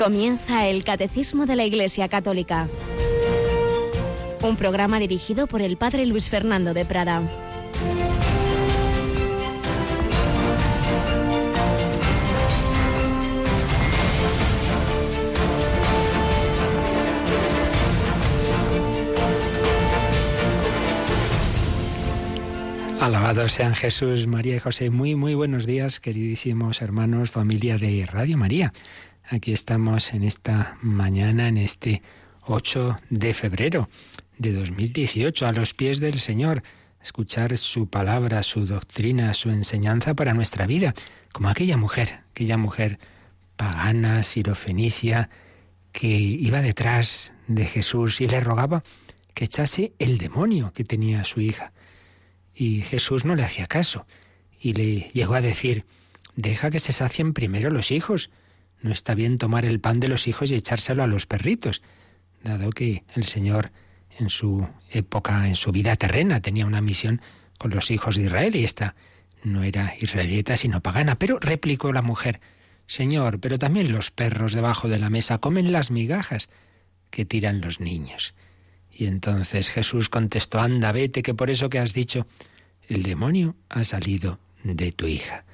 Comienza el Catecismo de la Iglesia Católica. Un programa dirigido por el Padre Luis Fernando de Prada. Alabados sean Jesús, María y José. Muy, muy buenos días, queridísimos hermanos, familia de Radio María. Aquí estamos en esta mañana, en este 8 de febrero de 2018, a los pies del Señor, escuchar su palabra, su doctrina, su enseñanza para nuestra vida, como aquella mujer, aquella mujer pagana, sirofenicia, que iba detrás de Jesús y le rogaba que echase el demonio que tenía su hija. Y Jesús no le hacía caso y le llegó a decir, deja que se sacien primero los hijos no está bien tomar el pan de los hijos y echárselo a los perritos, dado que el Señor en su época, en su vida terrena, tenía una misión con los hijos de Israel y esta no era israelita sino pagana. Pero replicó la mujer, Señor, pero también los perros debajo de la mesa comen las migajas que tiran los niños. Y entonces Jesús contestó, anda, vete, que por eso que has dicho, el demonio ha salido de tu hija.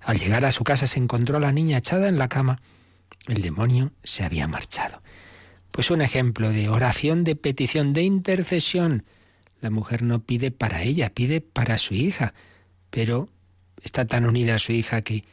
Al llegar a su casa se encontró a la niña echada en la cama. El demonio se había marchado. Pues un ejemplo de oración, de petición, de intercesión. La mujer no pide para ella, pide para su hija, pero está tan unida a su hija que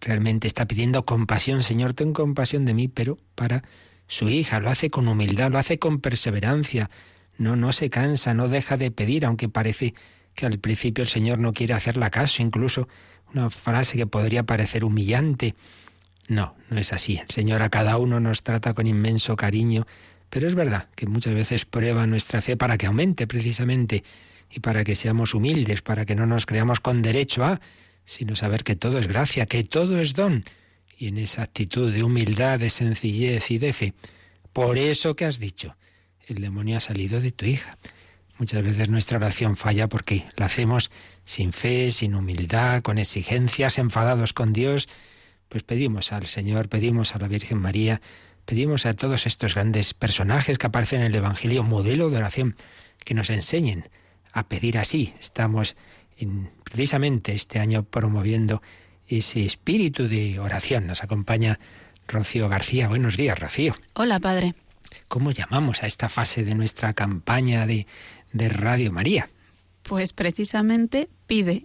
realmente está pidiendo compasión. Señor, ten compasión de mí, pero para su hija. Lo hace con humildad, lo hace con perseverancia. No, no se cansa, no deja de pedir, aunque parece que al principio el Señor no quiere hacerla caso, incluso una frase que podría parecer humillante. No, no es así. El Señor a cada uno nos trata con inmenso cariño, pero es verdad que muchas veces prueba nuestra fe para que aumente precisamente y para que seamos humildes, para que no nos creamos con derecho a, sino saber que todo es gracia, que todo es don. Y en esa actitud de humildad, de sencillez y de fe, por eso que has dicho, el demonio ha salido de tu hija. Muchas veces nuestra oración falla porque la hacemos sin fe, sin humildad, con exigencias, enfadados con Dios. Pues pedimos al Señor, pedimos a la Virgen María, pedimos a todos estos grandes personajes que aparecen en el Evangelio, modelo de oración, que nos enseñen a pedir así. Estamos precisamente este año promoviendo ese espíritu de oración. Nos acompaña Rocío García. Buenos días, Rocío. Hola, Padre. ¿Cómo llamamos a esta fase de nuestra campaña de de Radio María. Pues precisamente pide.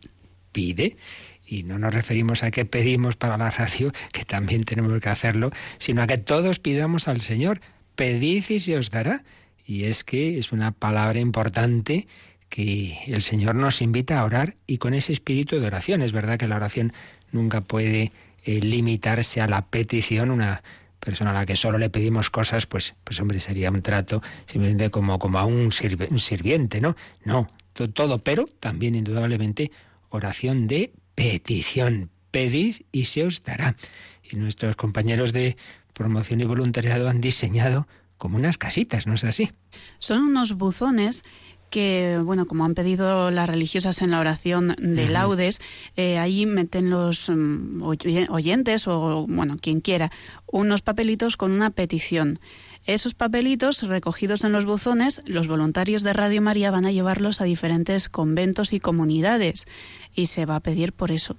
Pide. Y no nos referimos a que pedimos para la radio, que también tenemos que hacerlo, sino a que todos pidamos al Señor. Pedid y se os dará. Y es que es una palabra importante que el Señor nos invita a orar y con ese espíritu de oración. Es verdad que la oración nunca puede eh, limitarse a la petición, una persona a la que solo le pedimos cosas, pues, pues hombre, sería un trato simplemente como, como a un, sirviente, ¿no? No, todo, pero también indudablemente oración de petición. Pedid y se os dará. Y nuestros compañeros de promoción y voluntariado han diseñado como unas casitas, ¿no es así? Son unos buzones que, bueno, como han pedido las religiosas en la oración de laudes, eh, ahí meten los mm, oyentes o, bueno, quien quiera, unos papelitos con una petición. Esos papelitos recogidos en los buzones, los voluntarios de Radio María van a llevarlos a diferentes conventos y comunidades y se va a pedir por eso.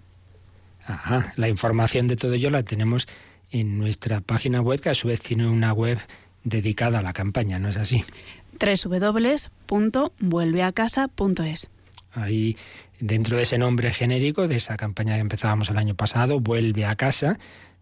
Ajá, la información de todo ello la tenemos en nuestra página web, que a su vez tiene una web dedicada a la campaña, ¿no es así? www.vuelveacasa.es. Ahí, dentro de ese nombre genérico de esa campaña que empezábamos el año pasado, Vuelve a casa,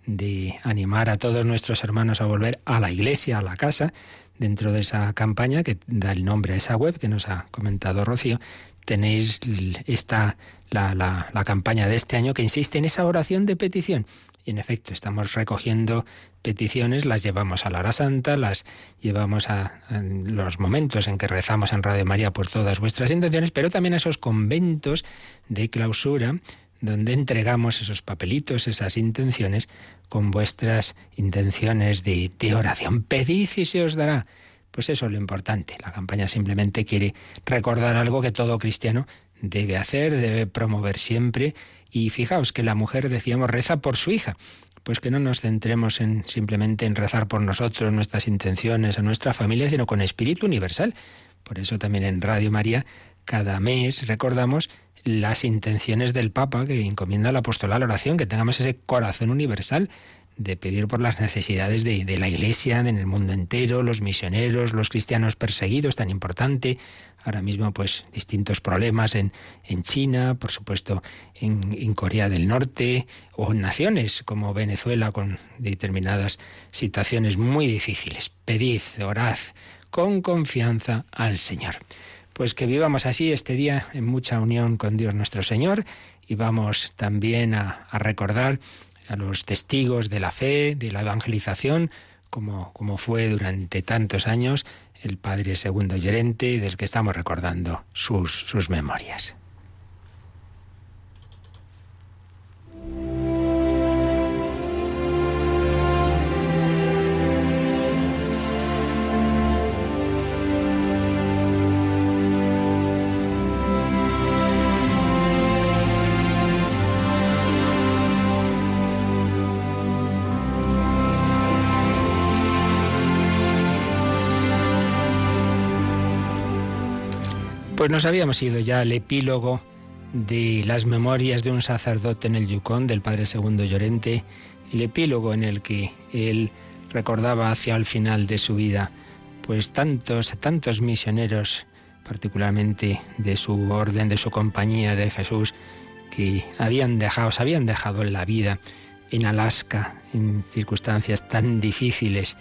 de animar a todos nuestros hermanos a volver a la iglesia, a la casa, dentro de esa campaña que da el nombre a esa web que nos ha comentado Rocío, tenéis esta la, la, campaña de este año que insiste en esa oración de petición. Y en efecto, estamos recogiendo peticiones, las llevamos a la hora santa, las llevamos a, los momentos en que rezamos en Radio María por todas vuestras intenciones, pero también a esos conventos de clausura donde entregamos esos papelitos, esas intenciones, con vuestras intenciones de, oración. Pedid y se os dará. Pues eso es lo importante. La campaña simplemente quiere recordar algo que todo cristiano debe hacer, debe promover siempre. Y fijaos que la mujer, decíamos, reza por su hija pues que no nos centremos en simplemente en rezar por nosotros, nuestras intenciones, a nuestra familia, sino con espíritu universal. Por eso también en Radio María cada mes recordamos las intenciones del Papa que encomienda al apostolado la oración, que tengamos ese corazón universal de pedir por las necesidades de, de, la Iglesia en el mundo entero, los misioneros, los cristianos perseguidos, tan importante. Ahora mismo, pues, distintos problemas en, en China, por supuesto, en, en, Corea del Norte, o en naciones como Venezuela, con determinadas situaciones muy difíciles. Pedid, orad con confianza al Señor. Pues que vivamos así este día en mucha unión con Dios nuestro Señor y vamos también a, recordar a los testigos de la fe, de la evangelización, como, como fue durante tantos años el padre Segundo Llorente, del que estamos recordando sus, sus memorias. Pues nos habíamos ido ya al epílogo de las memorias de un sacerdote en el Yukon, del padre Segundo Llorente, el epílogo en el que él recordaba hacia el final de su vida, pues tantos, tantos misioneros, particularmente de su orden, de su compañía de Jesús, que habían dejado, habían dejado la vida en Alaska, en circunstancias tan difíciles.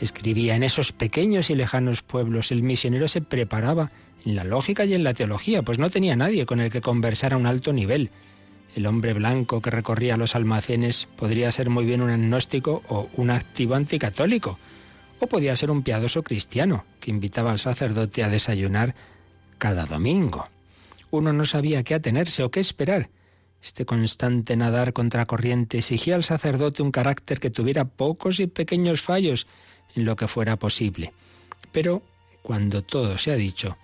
Escribía, en esos pequeños y lejanos pueblos el misionero se preparaba en la lógica y en la teología, pues no tenía nadie con el que conversar a un alto nivel. El hombre blanco que recorría los almacenes podría ser muy bien un agnóstico o un activo anticatólico, o podía ser un piadoso cristiano que invitaba al sacerdote a desayunar cada domingo. Uno no sabía qué atenerse o qué esperar. Este constante nadar contra corriente exigía al sacerdote un carácter que tuviera pocos y pequeños fallos en lo que fuera posible. Pero, cuando todo se ha dicho,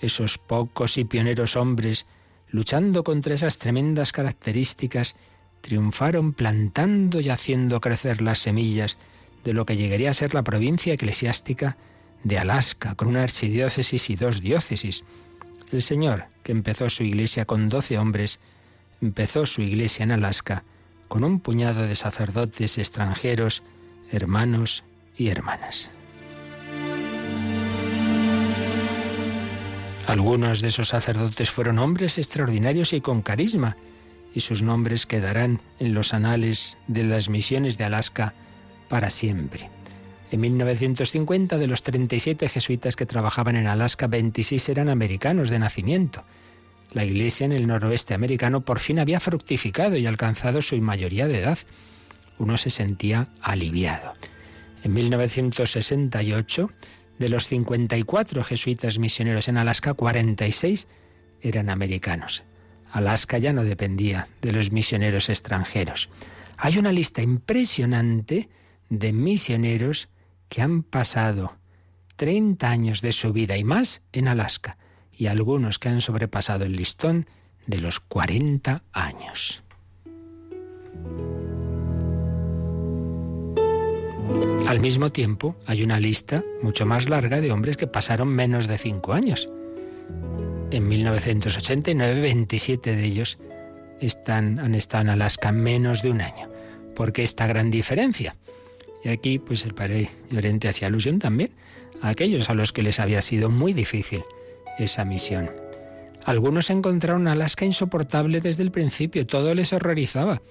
esos pocos y pioneros hombres, luchando contra esas tremendas características, triunfaron plantando y haciendo crecer las semillas de lo que llegaría a ser la provincia eclesiástica de Alaska, con una archidiócesis y dos diócesis. El Señor, que empezó su iglesia con doce hombres, empezó su iglesia en Alaska con un puñado de sacerdotes extranjeros, hermanos y hermanas. Algunos de esos sacerdotes fueron hombres extraordinarios y con carisma, y sus nombres quedarán en los anales de las misiones de Alaska para siempre. En 1950, de los 37 jesuitas que trabajaban en Alaska, 26 eran americanos de nacimiento. La iglesia en el noroeste americano por fin había fructificado y alcanzado su mayoría de edad. Uno se sentía aliviado. En 1968, de los 54 jesuitas misioneros en Alaska, 46 eran americanos. Alaska ya no dependía de los misioneros extranjeros. Hay una lista impresionante de misioneros que han pasado 30 años de su vida y más en Alaska, y algunos que han sobrepasado el listón de los 40 años. Al mismo tiempo, hay una lista mucho más larga de hombres que pasaron menos de cinco años. En 1989, 27 de ellos están, han estado en Alaska menos de un año. ¿Por qué esta gran diferencia? Y aquí, pues el padre Llorente hacía alusión también a aquellos a los que les había sido muy difícil esa misión. Algunos encontraron Alaska insoportable desde el principio, todo les horrorizaba.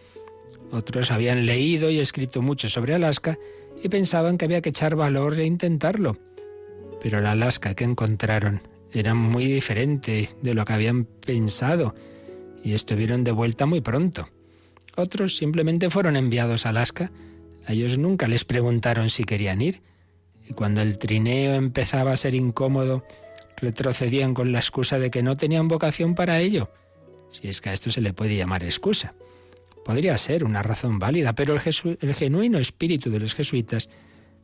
Otros habían leído y escrito mucho sobre Alaska y pensaban que había que echar valor e intentarlo. Pero la Alaska que encontraron era muy diferente de lo que habían pensado y estuvieron de vuelta muy pronto. Otros simplemente fueron enviados a Alaska. A ellos nunca les preguntaron si querían ir. Y cuando el trineo empezaba a ser incómodo, retrocedían con la excusa de que no tenían vocación para ello. Si es que a esto se le puede llamar excusa. Podría ser una razón válida, pero el, el genuino espíritu de los jesuitas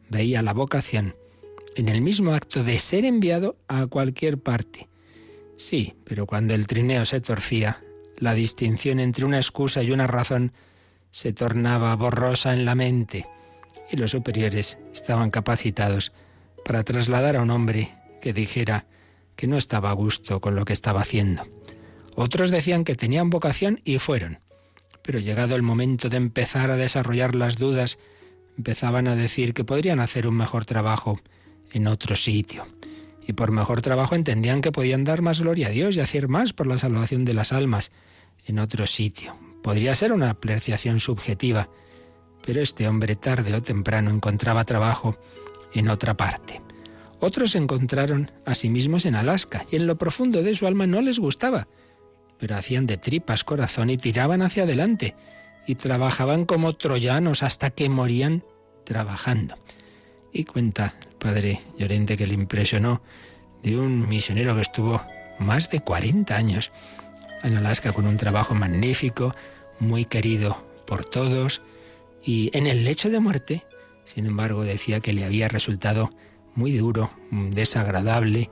veía la vocación en el mismo acto de ser enviado a cualquier parte. Sí, pero cuando el trineo se torcía, la distinción entre una excusa y una razón se tornaba borrosa en la mente y los superiores estaban capacitados para trasladar a un hombre que dijera que no estaba a gusto con lo que estaba haciendo. Otros decían que tenían vocación y fueron. Pero llegado el momento de empezar a desarrollar las dudas, empezaban a decir que podrían hacer un mejor trabajo en otro sitio. Y por mejor trabajo entendían que podían dar más gloria a Dios y hacer más por la salvación de las almas en otro sitio. Podría ser una apreciación subjetiva, pero este hombre tarde o temprano encontraba trabajo en otra parte. Otros se encontraron a sí mismos en Alaska y en lo profundo de su alma no les gustaba, pero hacían de tripas corazón y tiraban hacia adelante. Y trabajaban como troyanos hasta que morían trabajando. Y cuenta el padre Llorente que le impresionó de un misionero que estuvo más de 40 años en Alaska con un trabajo magnífico, muy querido por todos, y en el lecho de muerte, sin embargo, decía que le había resultado muy duro, desagradable,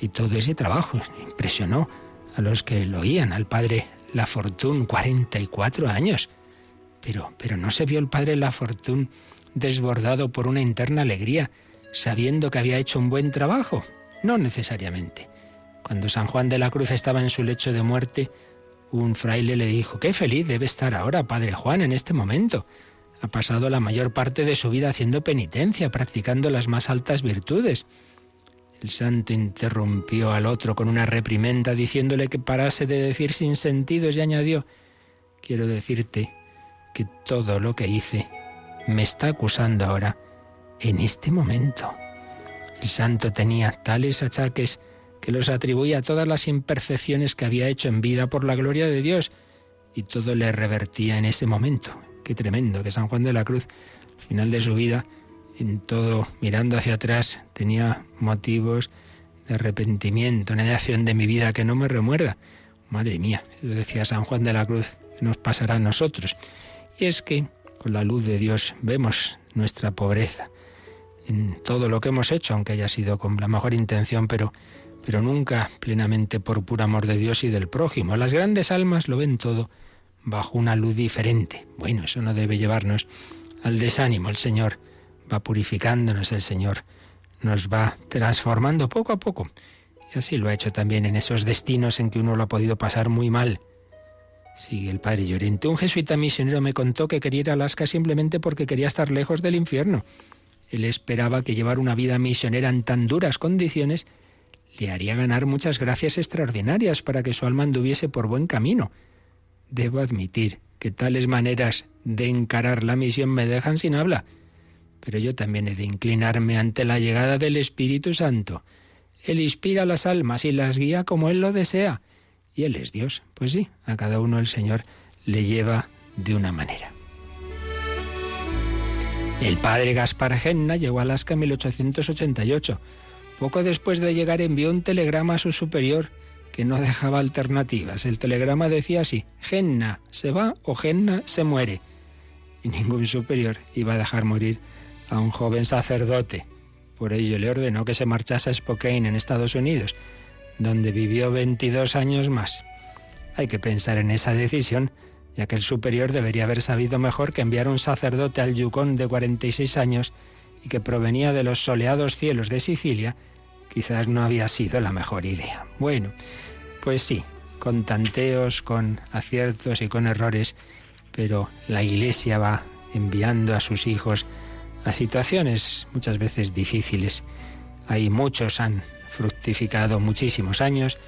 y todo ese trabajo impresionó a los que lo oían, al padre Lafortune, 44 años. Pero, pero no se vio el padre Lafortune desbordado por una interna alegría, sabiendo que había hecho un buen trabajo. No necesariamente. Cuando San Juan de la Cruz estaba en su lecho de muerte, un fraile le dijo, qué feliz debe estar ahora, Padre Juan, en este momento. Ha pasado la mayor parte de su vida haciendo penitencia, practicando las más altas virtudes. El santo interrumpió al otro con una reprimenda diciéndole que parase de decir sin sentidos y añadió, quiero decirte que todo lo que hice me está acusando ahora, en este momento. El santo tenía tales achaques que los atribuía a todas las imperfecciones que había hecho en vida por la gloria de Dios, y todo le revertía en ese momento. Qué tremendo que San Juan de la Cruz, al final de su vida, en todo, mirando hacia atrás, tenía motivos de arrepentimiento, una acción de mi vida que no me remuerda. Madre mía, decía San Juan de la Cruz, que nos pasará a nosotros. Y es que con la luz de Dios vemos nuestra pobreza en todo lo que hemos hecho, aunque haya sido con la mejor intención, pero, pero nunca plenamente por puro amor de Dios y del prójimo. Las grandes almas lo ven todo bajo una luz diferente. Bueno, eso no debe llevarnos al desánimo. El Señor va purificándonos, el Señor nos va transformando poco a poco. Y así lo ha hecho también en esos destinos en que uno lo ha podido pasar muy mal. Sigue el padre Llorente. Un jesuita misionero me contó que quería ir a Alaska simplemente porque quería estar lejos del infierno. Él esperaba que llevar una vida misionera en tan duras condiciones le haría ganar muchas gracias extraordinarias para que su alma anduviese por buen camino. Debo admitir que tales maneras de encarar la misión me dejan sin habla, pero yo también he de inclinarme ante la llegada del Espíritu Santo. Él inspira las almas y las guía como Él lo desea. Y Él es Dios. Pues sí, a cada uno el Señor le lleva de una manera. El padre Gaspar Genna llegó a Alaska en 1888. Poco después de llegar envió un telegrama a su superior que no dejaba alternativas. El telegrama decía así, Genna se va o Genna se muere. Y ningún superior iba a dejar morir a un joven sacerdote. Por ello le ordenó que se marchase a Spokane, en Estados Unidos, donde vivió 22 años más. Hay que pensar en esa decisión, ya que el superior debería haber sabido mejor que enviar un sacerdote al Yukon de 46 años y que provenía de los soleados cielos de Sicilia, quizás no había sido la mejor idea. Bueno, pues sí, con tanteos, con aciertos y con errores, pero la Iglesia va enviando a sus hijos a situaciones muchas veces difíciles. Hay muchos han fructificado muchísimos años,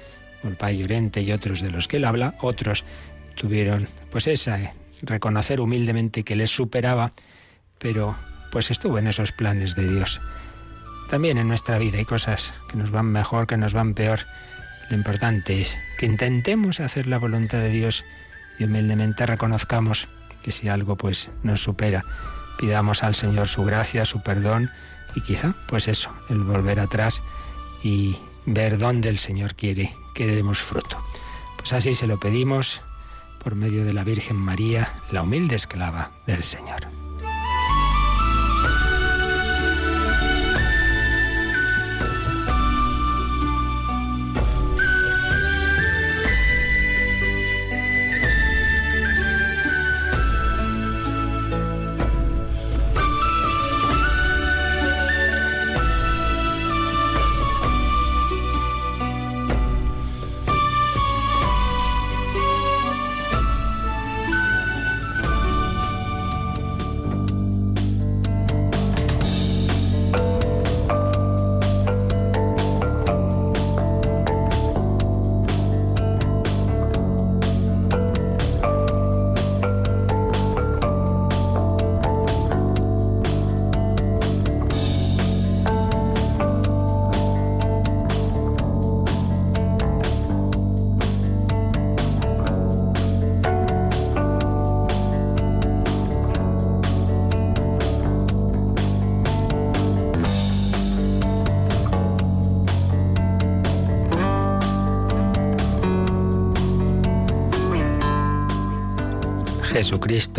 el Padre Llorente y otros de los que él habla, otros tuvieron pues esa eh, reconocer humildemente que les superaba, pero pues estuvo en esos planes de Dios. También en nuestra vida hay cosas que nos van mejor, que nos van peor, lo importante es que intentemos hacer la voluntad de Dios y humildemente reconozcamos que si algo pues nos supera, pidamos al Señor su gracia, su perdón y quizá pues eso, el volver atrás y ver dónde el Señor quiere que demos fruto. Pues así se lo pedimos por medio de la Virgen María, la humilde esclava del Señor.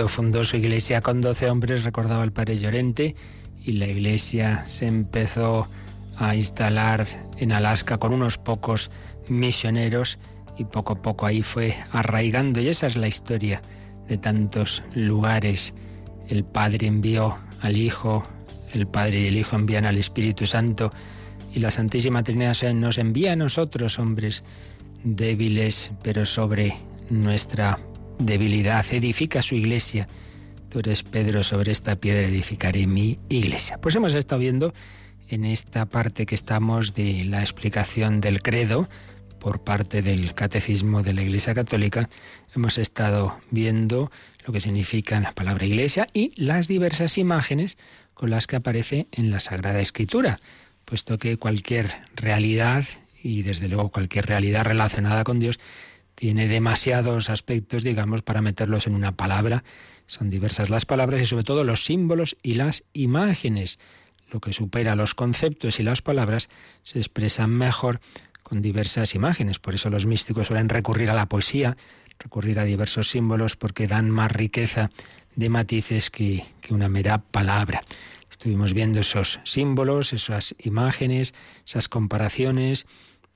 Fundó su iglesia con doce hombres, recordaba el padre Llorente, y la iglesia se empezó a instalar en Alaska con unos pocos misioneros y poco a poco ahí fue arraigando y esa es la historia de tantos lugares. El Padre envió al Hijo, el Padre y el Hijo envían al Espíritu Santo y la Santísima Trinidad nos envía a nosotros, hombres débiles, pero sobre nuestra debilidad. Edifica su iglesia. Tú eres Pedro, sobre esta piedra edificaré mi iglesia. Pues hemos estado viendo en esta parte que estamos de la explicación del credo por parte del catecismo de la Iglesia Católica, hemos estado viendo lo que significa la palabra iglesia y las diversas imágenes con las que aparece en la Sagrada Escritura, puesto que cualquier realidad, y desde luego cualquier realidad relacionada con Dios, tiene demasiados aspectos, digamos, para meterlos en una palabra. Son diversas las palabras y sobre todo los símbolos y las imágenes. Lo que supera los conceptos y las palabras se expresan mejor con diversas imágenes. Por eso los místicos suelen recurrir a la poesía, recurrir a diversos símbolos porque dan más riqueza de matices que, que una mera palabra. Estuvimos viendo esos símbolos, esas imágenes, esas comparaciones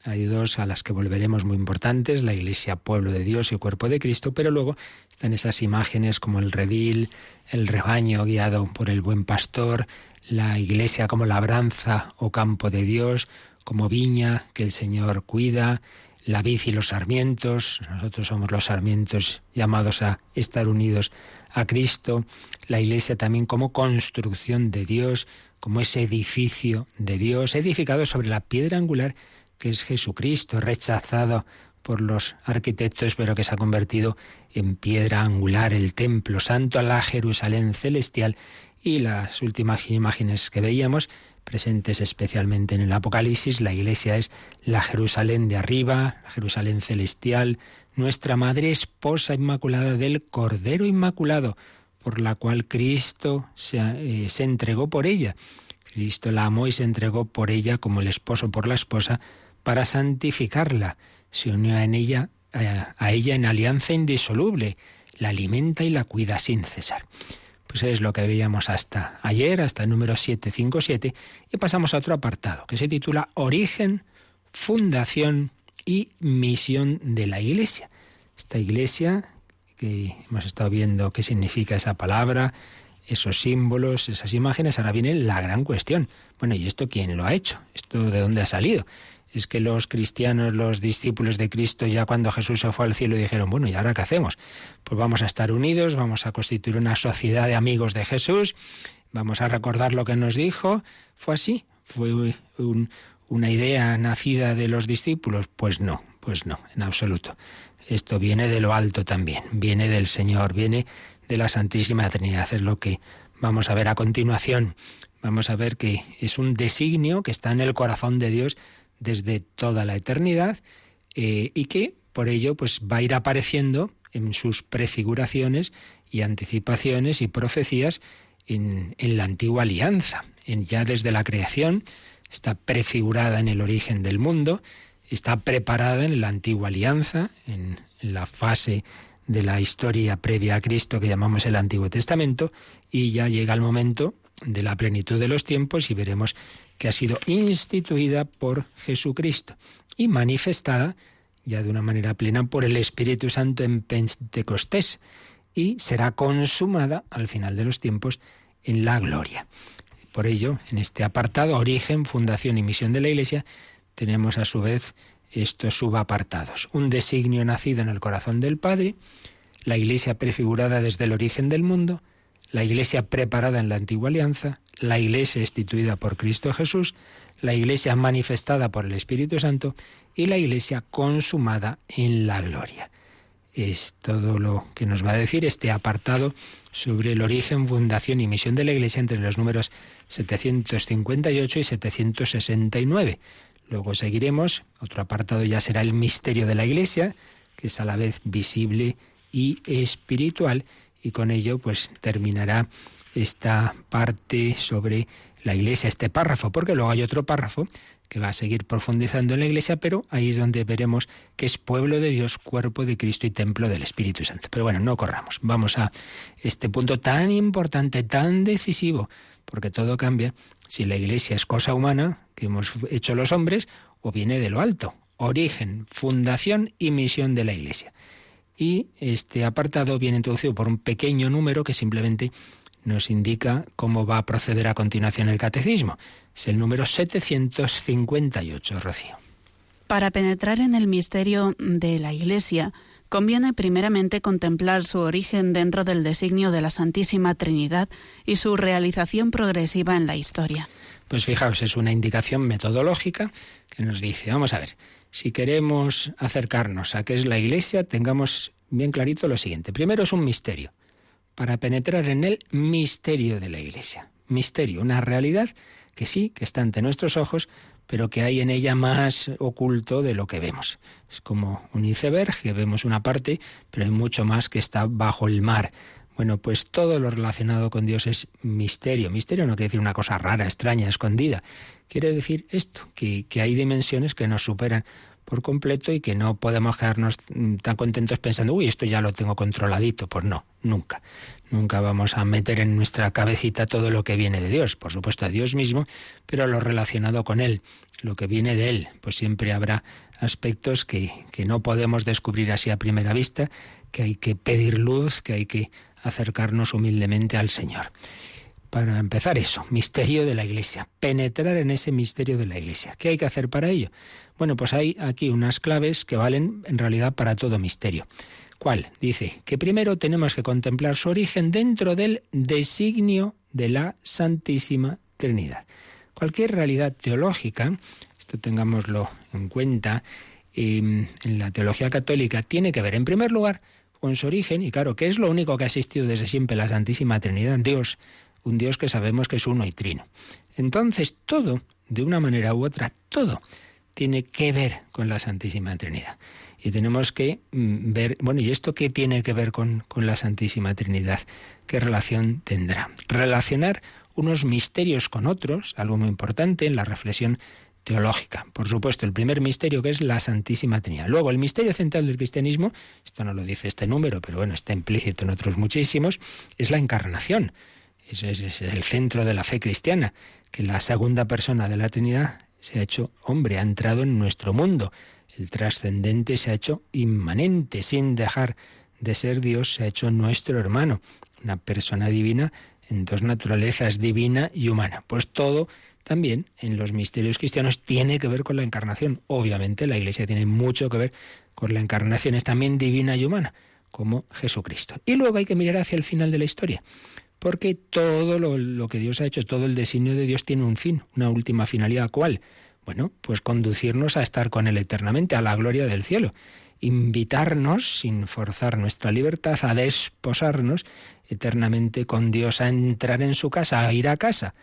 hay dos a las que volveremos muy importantes, la Iglesia, pueblo de Dios y cuerpo de Cristo, pero luego están esas imágenes como el redil, el rebaño guiado por el buen pastor, la Iglesia como labranza o campo de Dios, como viña que el Señor cuida, la vid y los sarmientos, nosotros somos los sarmientos llamados a estar unidos a Cristo, la Iglesia también como construcción de Dios, como ese edificio de Dios, edificado sobre la piedra angular que es Jesucristo, rechazado por los arquitectos, pero que se ha convertido en piedra angular, el templo santo a la Jerusalén celestial y las últimas imágenes que veíamos, presentes especialmente en el Apocalipsis, la iglesia es la Jerusalén de arriba, la Jerusalén celestial, nuestra Madre Esposa Inmaculada del Cordero Inmaculado, por la cual Cristo se, eh, se entregó por ella. Cristo la amó y se entregó por ella como el esposo por la esposa para santificarla. Se unió en ella, eh, a ella en alianza indisoluble, la alimenta y la cuida sin cesar. Pues es lo que veíamos hasta ayer, hasta el número 757, y pasamos a otro apartado que se titula Origen, Fundación y Misión de la Iglesia. Esta Iglesia, que hemos estado viendo qué significa esa palabra, esos símbolos, esas imágenes, ahora viene la gran cuestión. Bueno, ¿y esto quién lo ha hecho? ¿Esto de dónde ha salido? Es que los cristianos, los discípulos de Cristo, ya cuando Jesús se fue al cielo, dijeron, bueno, ¿y ahora qué hacemos? Pues vamos a estar unidos, vamos a constituir una sociedad de amigos de Jesús, vamos a recordar lo que nos dijo. ¿Fue así? ¿Fue una idea nacida de los discípulos? Pues no, pues no, en absoluto. Esto viene de lo alto también, viene del Señor, viene de la Santísima Trinidad, es lo que vamos a ver a continuación. Vamos a ver que es un designio que está en el corazón de Dios desde toda la eternidad eh, y que por ello pues va a ir apareciendo en sus prefiguraciones y anticipaciones y profecías en, en la antigua alianza, en ya desde la creación, está prefigurada en el origen del mundo, está preparada en la antigua alianza, en, en la fase de la historia previa a Cristo que llamamos el Antiguo Testamento, y ya llega el momento de la plenitud de los tiempos y veremos que ha sido instituida por Jesucristo y manifestada ya de una manera plena por el Espíritu Santo en Pentecostés y será consumada al final de los tiempos en la gloria. Por ello, en este apartado, origen, fundación y misión de la Iglesia, tenemos a su vez estos subapartados. Un designio nacido en el corazón del Padre, la Iglesia prefigurada desde el origen del mundo, la Iglesia preparada en la antigua alianza, la Iglesia instituida por Cristo Jesús, la Iglesia manifestada por el Espíritu Santo y la Iglesia consumada en la gloria. Es todo lo que nos va a decir este apartado sobre el origen, fundación y misión de la Iglesia entre los números 758 y 769. Luego seguiremos, otro apartado ya será el misterio de la Iglesia, que es a la vez visible y espiritual, y con ello pues terminará esta parte sobre la Iglesia este párrafo, porque luego hay otro párrafo que va a seguir profundizando en la Iglesia, pero ahí es donde veremos que es pueblo de Dios, cuerpo de Cristo y templo del Espíritu Santo. Pero bueno, no corramos. Vamos a este punto tan importante, tan decisivo, porque todo cambia si la Iglesia es cosa humana que hemos hecho los hombres o viene de lo alto. Origen, fundación y misión de la Iglesia. Y este apartado viene introducido por un pequeño número que simplemente nos indica cómo va a proceder a continuación el catecismo. Es el número 758, Rocío. Para penetrar en el misterio de la Iglesia, conviene primeramente contemplar su origen dentro del designio de la Santísima Trinidad y su realización progresiva en la historia. Pues fijaos, es una indicación metodológica que nos dice, vamos a ver, si queremos acercarnos a qué es la Iglesia, tengamos bien clarito lo siguiente. Primero es un misterio para penetrar en el misterio de la Iglesia. Misterio, una realidad que sí, que está ante nuestros ojos, pero que hay en ella más oculto de lo que vemos. Es como un iceberg, que vemos una parte, pero hay mucho más que está bajo el mar. Bueno, pues todo lo relacionado con Dios es misterio. Misterio no quiere decir una cosa rara, extraña, escondida. Quiere decir esto, que, que hay dimensiones que nos superan por completo y que no podemos quedarnos tan contentos pensando, uy, esto ya lo tengo controladito. Pues no, nunca. Nunca vamos a meter en nuestra cabecita todo lo que viene de Dios, por supuesto a Dios mismo, pero lo relacionado con Él, lo que viene de Él, pues siempre habrá aspectos que, que no podemos descubrir así a primera vista, que hay que pedir luz, que hay que acercarnos humildemente al Señor. Para empezar eso, misterio de la Iglesia, penetrar en ese misterio de la Iglesia. ¿Qué hay que hacer para ello? Bueno, pues hay aquí unas claves que valen en realidad para todo misterio. ¿Cuál? Dice que primero tenemos que contemplar su origen dentro del designio de la Santísima Trinidad. Cualquier realidad teológica, esto tengámoslo en cuenta, em, en la teología católica tiene que ver, en primer lugar, con su origen, y claro, que es lo único que ha existido desde siempre la Santísima Trinidad, Dios, un Dios que sabemos que es uno y trino. Entonces, todo, de una manera u otra, todo tiene que ver con la Santísima Trinidad. Y tenemos que mm, ver, bueno, ¿y esto qué tiene que ver con, con la Santísima Trinidad? ¿Qué relación tendrá? Relacionar unos misterios con otros, algo muy importante en la reflexión teológica. Por supuesto, el primer misterio que es la Santísima Trinidad. Luego, el misterio central del cristianismo, esto no lo dice este número, pero bueno, está implícito en otros muchísimos, es la encarnación. Ese es el centro de la fe cristiana, que la segunda persona de la Trinidad se ha hecho hombre, ha entrado en nuestro mundo. El trascendente se ha hecho inmanente, sin dejar de ser Dios, se ha hecho nuestro hermano, una persona divina en dos naturalezas, divina y humana. Pues todo también en los misterios cristianos tiene que ver con la encarnación. Obviamente la Iglesia tiene mucho que ver con la encarnación, es también divina y humana, como Jesucristo. Y luego hay que mirar hacia el final de la historia, porque todo lo, que Dios ha hecho, todo el designio de Dios tiene un fin, una última finalidad. ¿Cuál? Bueno, pues conducirnos a estar con Él eternamente, a la gloria del cielo. Invitarnos, sin forzar nuestra libertad, a desposarnos eternamente con Dios, a entrar en su casa, a ir a casa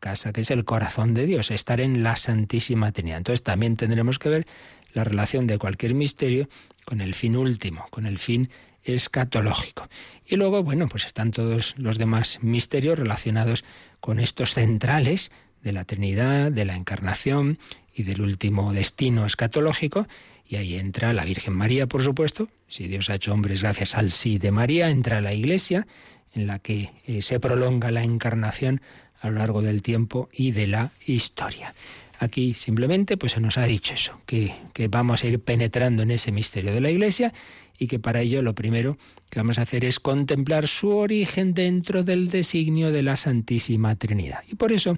casa, que es el corazón de Dios, estar en la Santísima Trinidad. Entonces también tendremos que ver la relación de cualquier misterio con el fin último, con el fin escatológico. Y luego, bueno, pues están todos los demás misterios relacionados con estos centrales de la Trinidad, de la Encarnación y del último destino escatológico. Y ahí entra la Virgen María, por supuesto. Si Dios ha hecho hombres gracias al sí de María, entra la Iglesia, en la que eh, se prolonga la encarnación a lo largo del tiempo y de la historia. Aquí simplemente pues se nos ha dicho eso, que, que, vamos a ir penetrando en ese misterio de la Iglesia y que para ello lo primero que vamos a hacer es contemplar su origen dentro del designio de la Santísima Trinidad. Y por eso,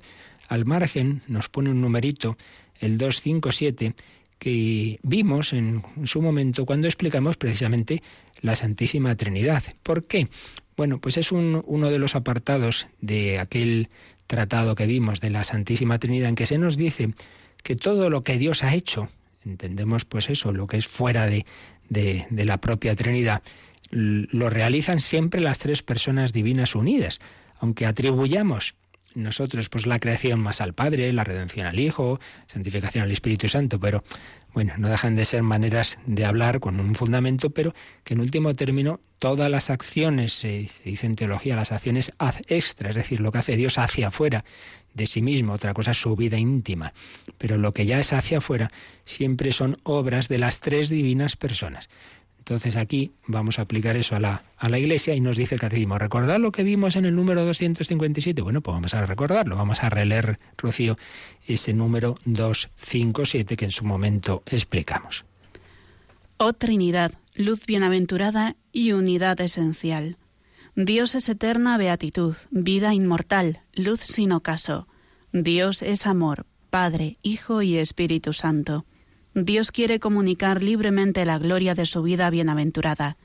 al margen, nos pone un numerito, el 257, que vimos en su momento cuando explicamos precisamente la Santísima Trinidad. ¿Por qué? Bueno, pues es uno de los apartados de aquel tratado que vimos de la Santísima Trinidad en que se nos dice que todo lo que Dios ha hecho, entendemos pues eso, lo que es fuera de, de, de la propia Trinidad, lo realizan siempre las tres personas divinas unidas, aunque atribuyamos nosotros pues la creación más al Padre, la redención al Hijo, santificación al Espíritu Santo, pero Bueno, no dejan de ser maneras de hablar con un fundamento, pero que en último término todas las acciones, se dice en teología, las acciones extra, es decir, lo que hace Dios hacia afuera de sí mismo, otra cosa es su vida íntima, pero lo que ya es hacia afuera siempre son obras de las tres divinas personas. Entonces aquí vamos a aplicar eso a la, a la Iglesia y nos dice el catecismo, ¿recordad lo que vimos en el número 257? Bueno, pues vamos a recordarlo, vamos a releer, Rocío, ese número 257 que en su momento explicamos. Oh Trinidad, luz bienaventurada y unidad esencial. Dios es eterna beatitud, vida inmortal, luz sin ocaso. Dios es amor, Padre, Hijo y Espíritu Santo. Dios quiere comunicar libremente la gloria de su vida bienaventurada.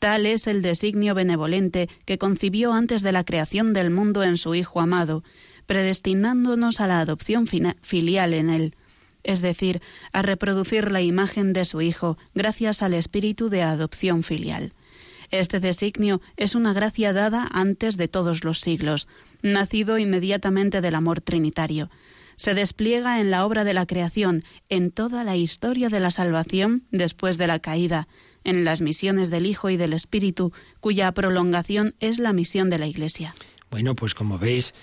Tal es el designio benevolente que concibió antes de la creación del mundo en su Hijo amado, predestinándonos a la adopción filial en él, es decir, a reproducir la imagen de su Hijo gracias al espíritu de adopción filial. Este designio es una gracia dada antes de todos los siglos, nacido inmediatamente del amor trinitario se despliega en la obra de la creación, en toda la historia de la salvación después de la caída, en las misiones del Hijo y del Espíritu, cuya prolongación es la misión de la Iglesia. Bueno, pues como veis,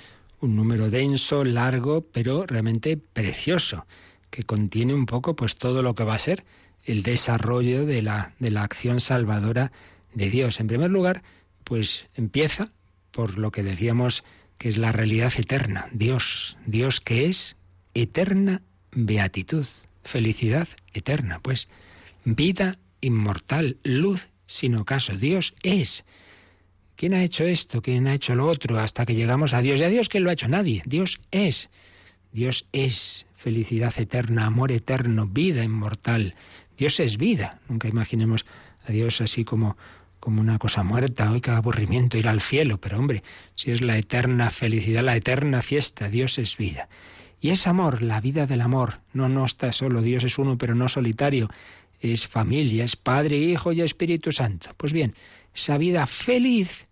un número denso, largo, pero realmente precioso, que contiene un poco pues todo lo que va a ser el desarrollo de la, de la acción salvadora de Dios. En primer lugar, pues empieza por lo que decíamos que es la realidad eterna, Dios, Dios que es eterna beatitud, felicidad eterna, pues vida inmortal, luz sin ocaso, Dios es. ¿Quién ha hecho esto? ¿Quién ha hecho lo otro? Hasta que llegamos a Dios. ¿Y a Dios quién lo ha hecho? Nadie. Dios es. Dios es felicidad eterna, amor eterno, vida inmortal. Dios es vida. Nunca imaginemos a Dios así como como una cosa muerta, hoy qué aburrimiento ir al cielo, pero hombre, si es la eterna felicidad, la eterna fiesta, Dios es vida. Y es amor, la vida del amor. No, no está solo, Dios es uno, pero no solitario. Es familia, es Padre, Hijo y Espíritu Santo. Pues bien, esa vida feliz,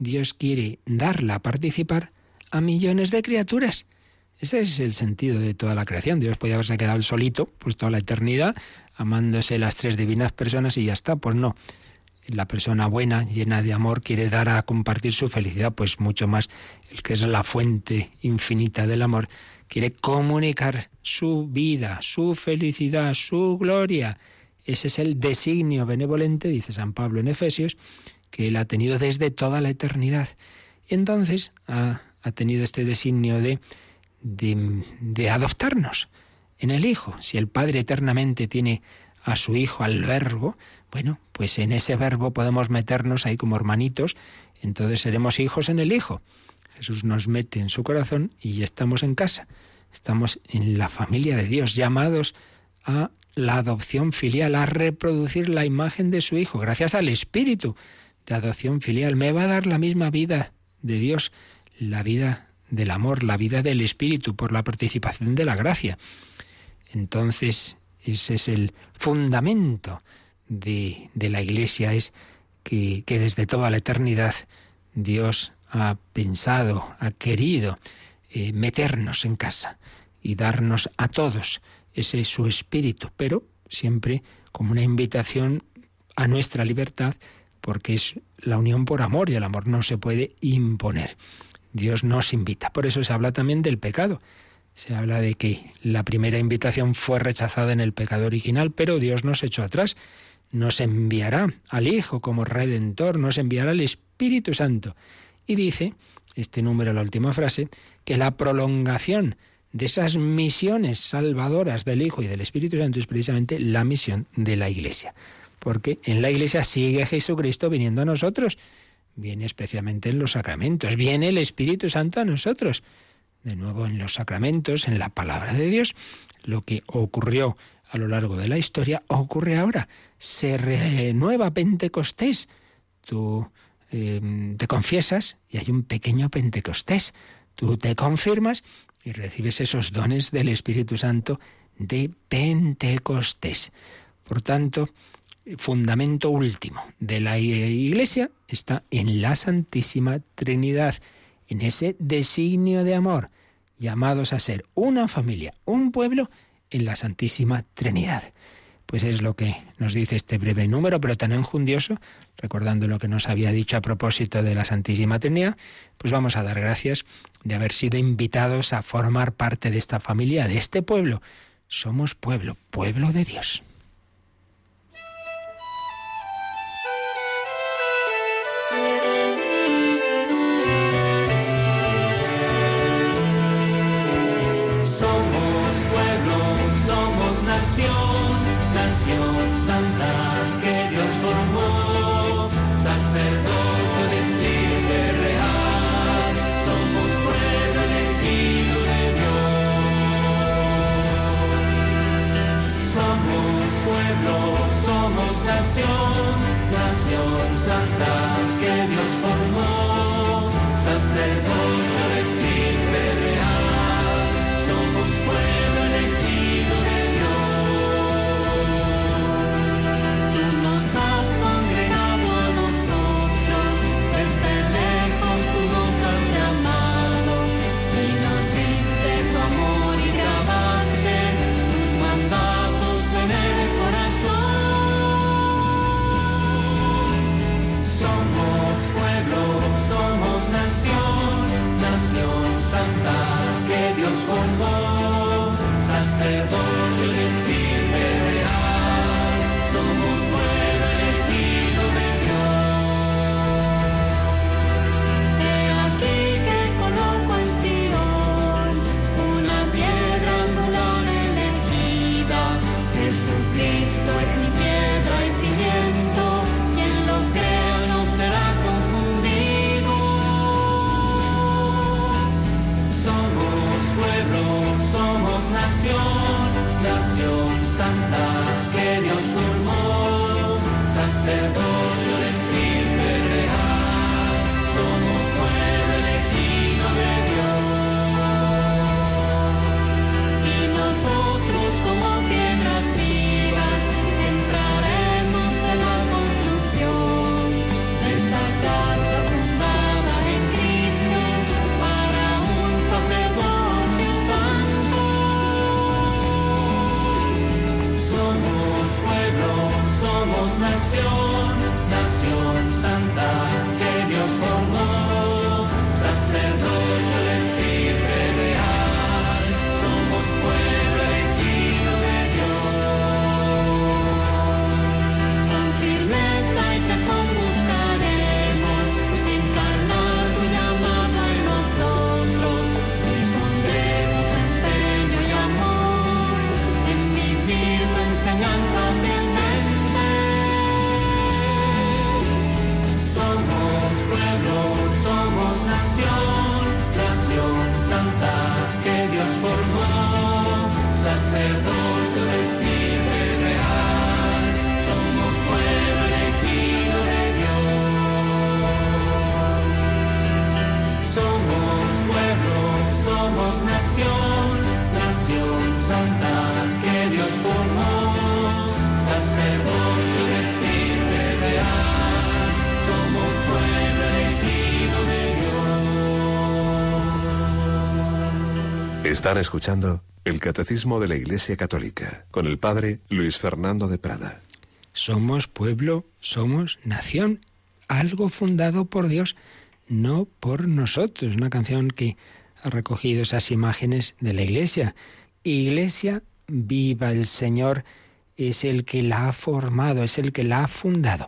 Dios quiere darla a participar a millones de criaturas. Ese es el sentido de toda la creación. Dios podía haberse quedado solito, pues toda la eternidad, amándose las tres divinas personas y ya está. Pues no la persona buena, llena de amor, quiere dar a compartir su felicidad, pues mucho más el que es la fuente infinita del amor, quiere comunicar su vida, su felicidad, su gloria. Ese es el designio benevolente, dice San Pablo en Efesios, que él ha tenido desde toda la eternidad. Y entonces ha, tenido este designio de, de, de adoptarnos en el Hijo. Si el Padre eternamente tiene a su Hijo, al Verbo, bueno, pues en ese verbo podemos meternos ahí como hermanitos, entonces seremos hijos en el Hijo. Jesús nos mete en su corazón y ya estamos en casa, estamos en la familia de Dios, llamados a la adopción filial, a reproducir la imagen de su Hijo, gracias al Espíritu de adopción filial. Me va a dar la misma vida de Dios, la vida del amor, la vida del Espíritu, por la participación de la gracia. Entonces, ese es el fundamento de, la Iglesia es que, que, desde toda la eternidad Dios ha pensado, ha querido eh, meternos en casa y darnos a todos ese su espíritu, pero siempre como una invitación a nuestra libertad, porque es la unión por amor y el amor no se puede imponer. Dios nos invita. Por eso se habla también del pecado. Se habla de que la primera invitación fue rechazada en el pecado original, pero Dios nos echó atrás nos enviará al Hijo como Redentor, nos enviará al Espíritu Santo. Y dice, este número, la última frase, que la prolongación de esas misiones salvadoras del Hijo y del Espíritu Santo es precisamente la misión de la Iglesia. Porque en la Iglesia sigue Jesucristo viniendo a nosotros, viene especialmente en los sacramentos, viene el Espíritu Santo a nosotros. De nuevo en los sacramentos, en la palabra de Dios, lo que ocurrió a lo largo de la historia, ocurre ahora. Se renueva Pentecostés. Tú em, te confiesas y hay un pequeño Pentecostés. Tú te confirmas y recibes esos dones del Espíritu Santo de Pentecostés. Por tanto, fundamento último de la Iglesia está en la Santísima Trinidad, en ese designio de amor, llamados a ser una familia, un pueblo en la Santísima Trinidad. Pues es lo que nos dice este breve número, pero tan enjundioso, recordando lo que nos había dicho a propósito de la Santísima Trinidad, pues vamos a dar gracias de haber sido invitados a formar parte de esta familia, de este pueblo. Somos pueblo, pueblo de Dios. nación, nación. Están escuchando el Catecismo de la Iglesia Católica con el Padre Luis Fernando de Prada. Somos pueblo, somos nación, algo fundado por Dios, no por nosotros. Una canción que ha recogido esas imágenes de la Iglesia. Iglesia viva el Señor, es el que la ha formado, es el que la ha fundado.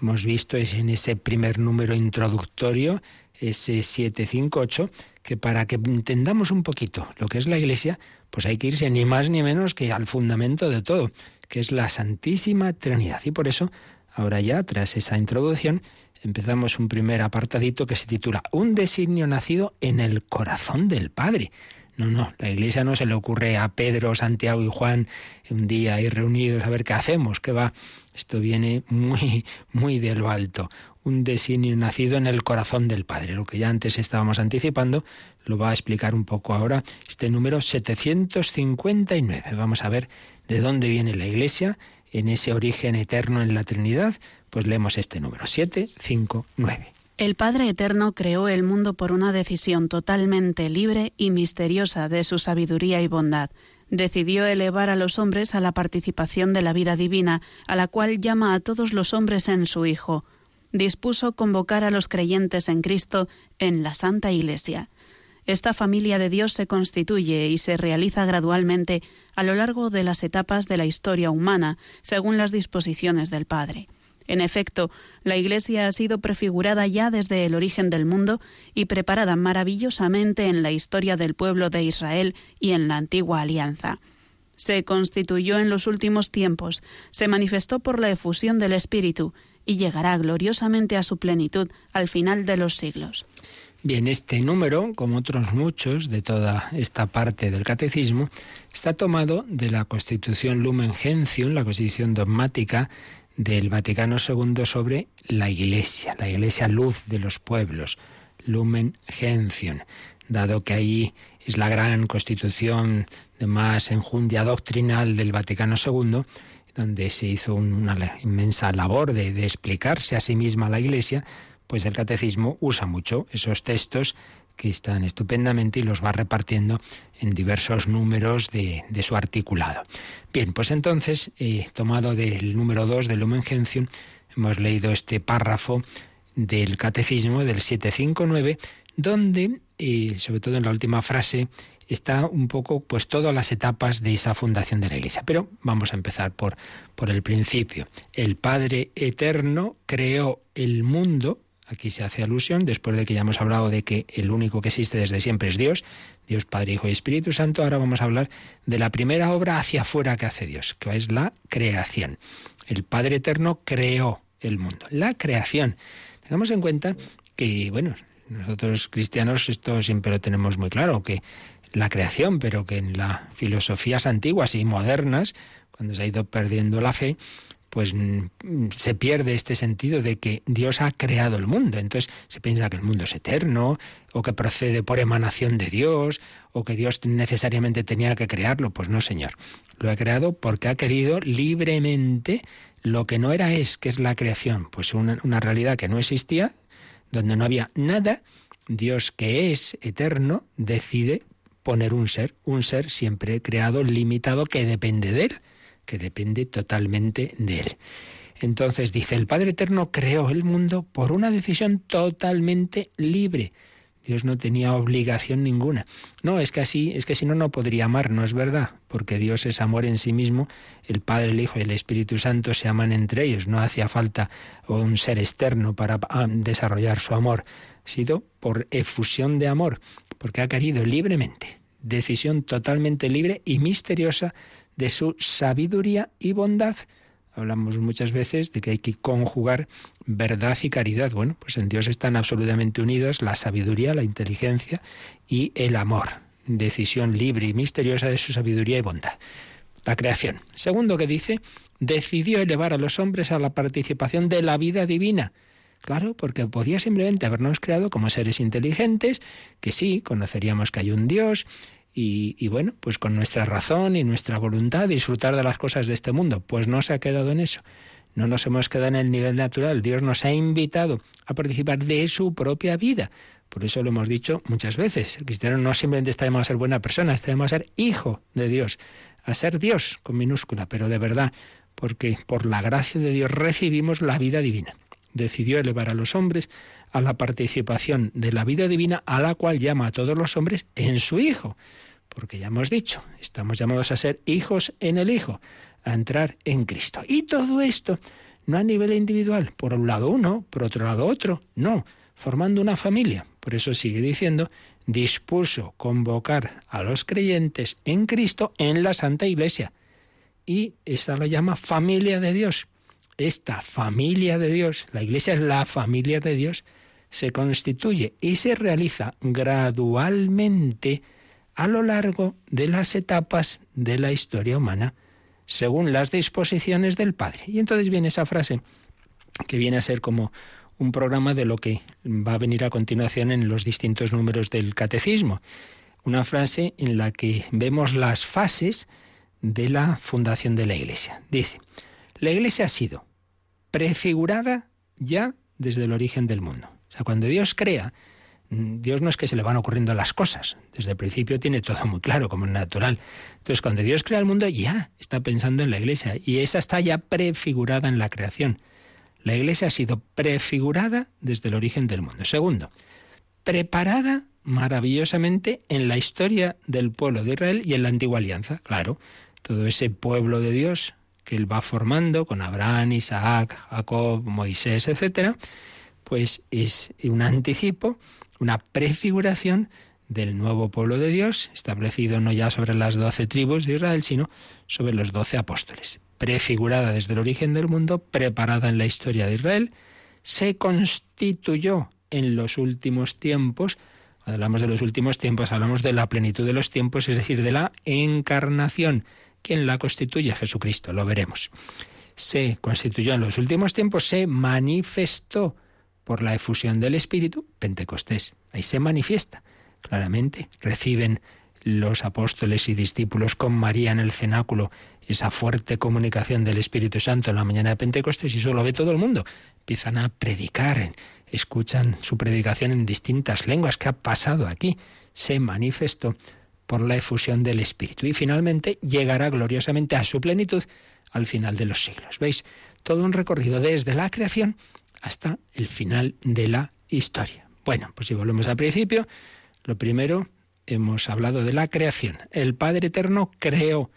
Hemos visto en ese primer número introductorio, ese 758, que para que entendamos un poquito lo que es la Iglesia, pues hay que irse ni más ni menos que al fundamento de todo, que es la Santísima Trinidad. Y por eso, ahora ya, tras esa introducción, empezamos un primer apartadito que se titula Un designio nacido en el corazón del Padre. No, no, la iglesia no se le ocurre a Pedro, Santiago y Juan un día ahí reunidos a ver qué hacemos, qué va. Esto viene muy, muy de lo alto un designio nacido en el corazón del Padre. Lo que ya antes estábamos anticipando lo va a explicar un poco ahora este número 759. Vamos a ver de dónde viene la Iglesia en ese origen eterno en la Trinidad. Pues leemos este número 759. El Padre Eterno creó el mundo por una decisión totalmente libre y misteriosa de su sabiduría y bondad decidió elevar a los hombres a la participación de la vida divina, a la cual llama a todos los hombres en su Hijo. Dispuso convocar a los creyentes en Cristo en la Santa Iglesia. Esta familia de Dios se constituye y se realiza gradualmente a lo largo de las etapas de la historia humana, según las disposiciones del Padre. En efecto, la Iglesia ha sido prefigurada ya desde el origen del mundo y preparada maravillosamente en la historia del pueblo de Israel y en la antigua alianza. Se constituyó en los últimos tiempos, se manifestó por la efusión del Espíritu y llegará gloriosamente a su plenitud al final de los siglos. Bien, este número, como otros muchos de toda esta parte del catecismo, está tomado de la Constitución Lumen Gentium, la Constitución dogmática del Vaticano II sobre la Iglesia, la Iglesia luz de los pueblos, Lumen Gentium, dado que ahí es la gran constitución de más enjundia doctrinal del Vaticano II, donde se hizo una inmensa labor de, explicarse a sí misma la Iglesia, pues el catecismo usa mucho esos textos que están estupendamente y los va repartiendo en diversos números de, su articulado. Bien, pues entonces, eh, tomado del número 2 del Lumen Gentium, hemos leído este párrafo del Catecismo del 759, donde, eh, sobre todo en la última frase, está un poco pues todas las etapas de esa fundación de la Iglesia. Pero vamos a empezar por, por el principio. El Padre Eterno creó el mundo Aquí se hace alusión, después de que ya hemos hablado de que el único que existe desde siempre es Dios, Dios Padre, Hijo y Espíritu Santo, ahora vamos a hablar de la primera obra hacia afuera que hace Dios, que es la creación. El Padre Eterno creó el mundo, la creación. Tengamos en cuenta que, bueno, nosotros cristianos esto siempre lo tenemos muy claro, que la creación, pero que en las filosofías antiguas y modernas, cuando se ha ido perdiendo la fe, pues mm, se pierde este sentido de que Dios ha creado el mundo. Entonces se piensa que el mundo es eterno, o que procede por emanación de Dios, o que Dios necesariamente tenía que crearlo. Pues no, Señor. Lo ha creado porque ha querido libremente lo que no era es, que es la creación. Pues una, una realidad que no existía, donde no había nada. Dios que es eterno decide poner un ser, un ser siempre creado, limitado, que depende de él que depende totalmente de Él. Entonces dice, el Padre Eterno creó el mundo por una decisión totalmente libre. Dios no tenía obligación ninguna. No, es que así, es que si no, no podría amar, no es verdad, porque Dios es amor en sí mismo, el Padre, el Hijo y el Espíritu Santo se aman entre ellos, no hacía falta un ser externo para ah, desarrollar su amor, ha sido por efusión de amor, porque ha querido libremente, decisión totalmente libre y misteriosa de su sabiduría y bondad. Hablamos muchas veces de que hay que conjugar verdad y caridad. Bueno, pues en Dios están absolutamente unidos la sabiduría, la inteligencia y el amor. Decisión libre y misteriosa de su sabiduría y bondad. La creación. Segundo que dice, decidió elevar a los hombres a la participación de la vida divina. Claro, porque podía simplemente habernos creado como seres inteligentes, que sí, conoceríamos que hay un Dios, y, bueno, pues con nuestra razón y nuestra voluntad disfrutar de las cosas de este mundo. Pues no se ha quedado en eso. No nos hemos quedado en el nivel natural. Dios nos ha invitado a participar de su propia vida. Por eso lo hemos dicho muchas veces. El cristiano no simplemente está llamado a ser buena persona, está llamado a ser hijo de Dios, a ser Dios con minúscula, pero de verdad, porque por la gracia de Dios recibimos la vida divina. Decidió elevar a los hombres a la participación de la vida divina a la cual llama a todos los hombres en su Hijo porque ya hemos dicho, estamos llamados a ser hijos en el Hijo, a entrar en Cristo. Y todo esto no a nivel individual, por un lado uno, por otro lado otro, no, formando una familia. Por eso sigue diciendo, dispuso convocar a los creyentes en Cristo en la Santa Iglesia. Y esta lo llama familia de Dios. Esta familia de Dios, la Iglesia es la familia de Dios, se constituye y se realiza gradualmente a lo largo de las etapas de la historia humana, según las disposiciones del Padre. Y entonces viene esa frase que viene a ser como un programa de lo que va a venir a continuación en los distintos números del catecismo. Una frase en la que vemos las fases de la fundación de la Iglesia. Dice, la Iglesia ha sido prefigurada ya desde el origen del mundo. O sea, cuando Dios crea, Dios no es que se le van ocurriendo las cosas. Desde el principio tiene todo muy claro, como es natural. Entonces, cuando Dios crea el mundo, ya está pensando en la iglesia. Y esa está ya prefigurada en la creación. La iglesia ha sido prefigurada desde el origen del mundo. Segundo, preparada maravillosamente en la historia del pueblo de Israel y en la antigua alianza. Claro, todo ese pueblo de Dios que él va formando con Abraham, Isaac, Jacob, Moisés, etcétera, pues es un anticipo una prefiguración del nuevo pueblo de Dios, establecido no ya sobre las doce tribus de Israel, sino sobre los doce apóstoles. Prefigurada desde el origen del mundo, preparada en la historia de Israel, se constituyó en los últimos tiempos. Cuando hablamos de los últimos tiempos, hablamos de la plenitud de los tiempos, es decir, de la encarnación. ¿Quién la constituye? Jesucristo, lo veremos. Se constituyó en los últimos tiempos, se manifestó por la efusión del Espíritu, Pentecostés. Ahí se manifiesta claramente. Reciben los apóstoles y discípulos con María en el cenáculo esa fuerte comunicación del Espíritu Santo en la mañana de Pentecostés y eso lo ve todo el mundo. Empiezan a predicar, escuchan su predicación en distintas lenguas. ¿Qué ha pasado aquí? Se manifestó por la efusión del Espíritu y finalmente llegará gloriosamente a su plenitud al final de los siglos. ¿Veis? Todo un recorrido desde la creación hasta el final de la historia. Bueno, pues si volvemos al principio, lo primero hemos hablado de la creación. El Padre Eterno creó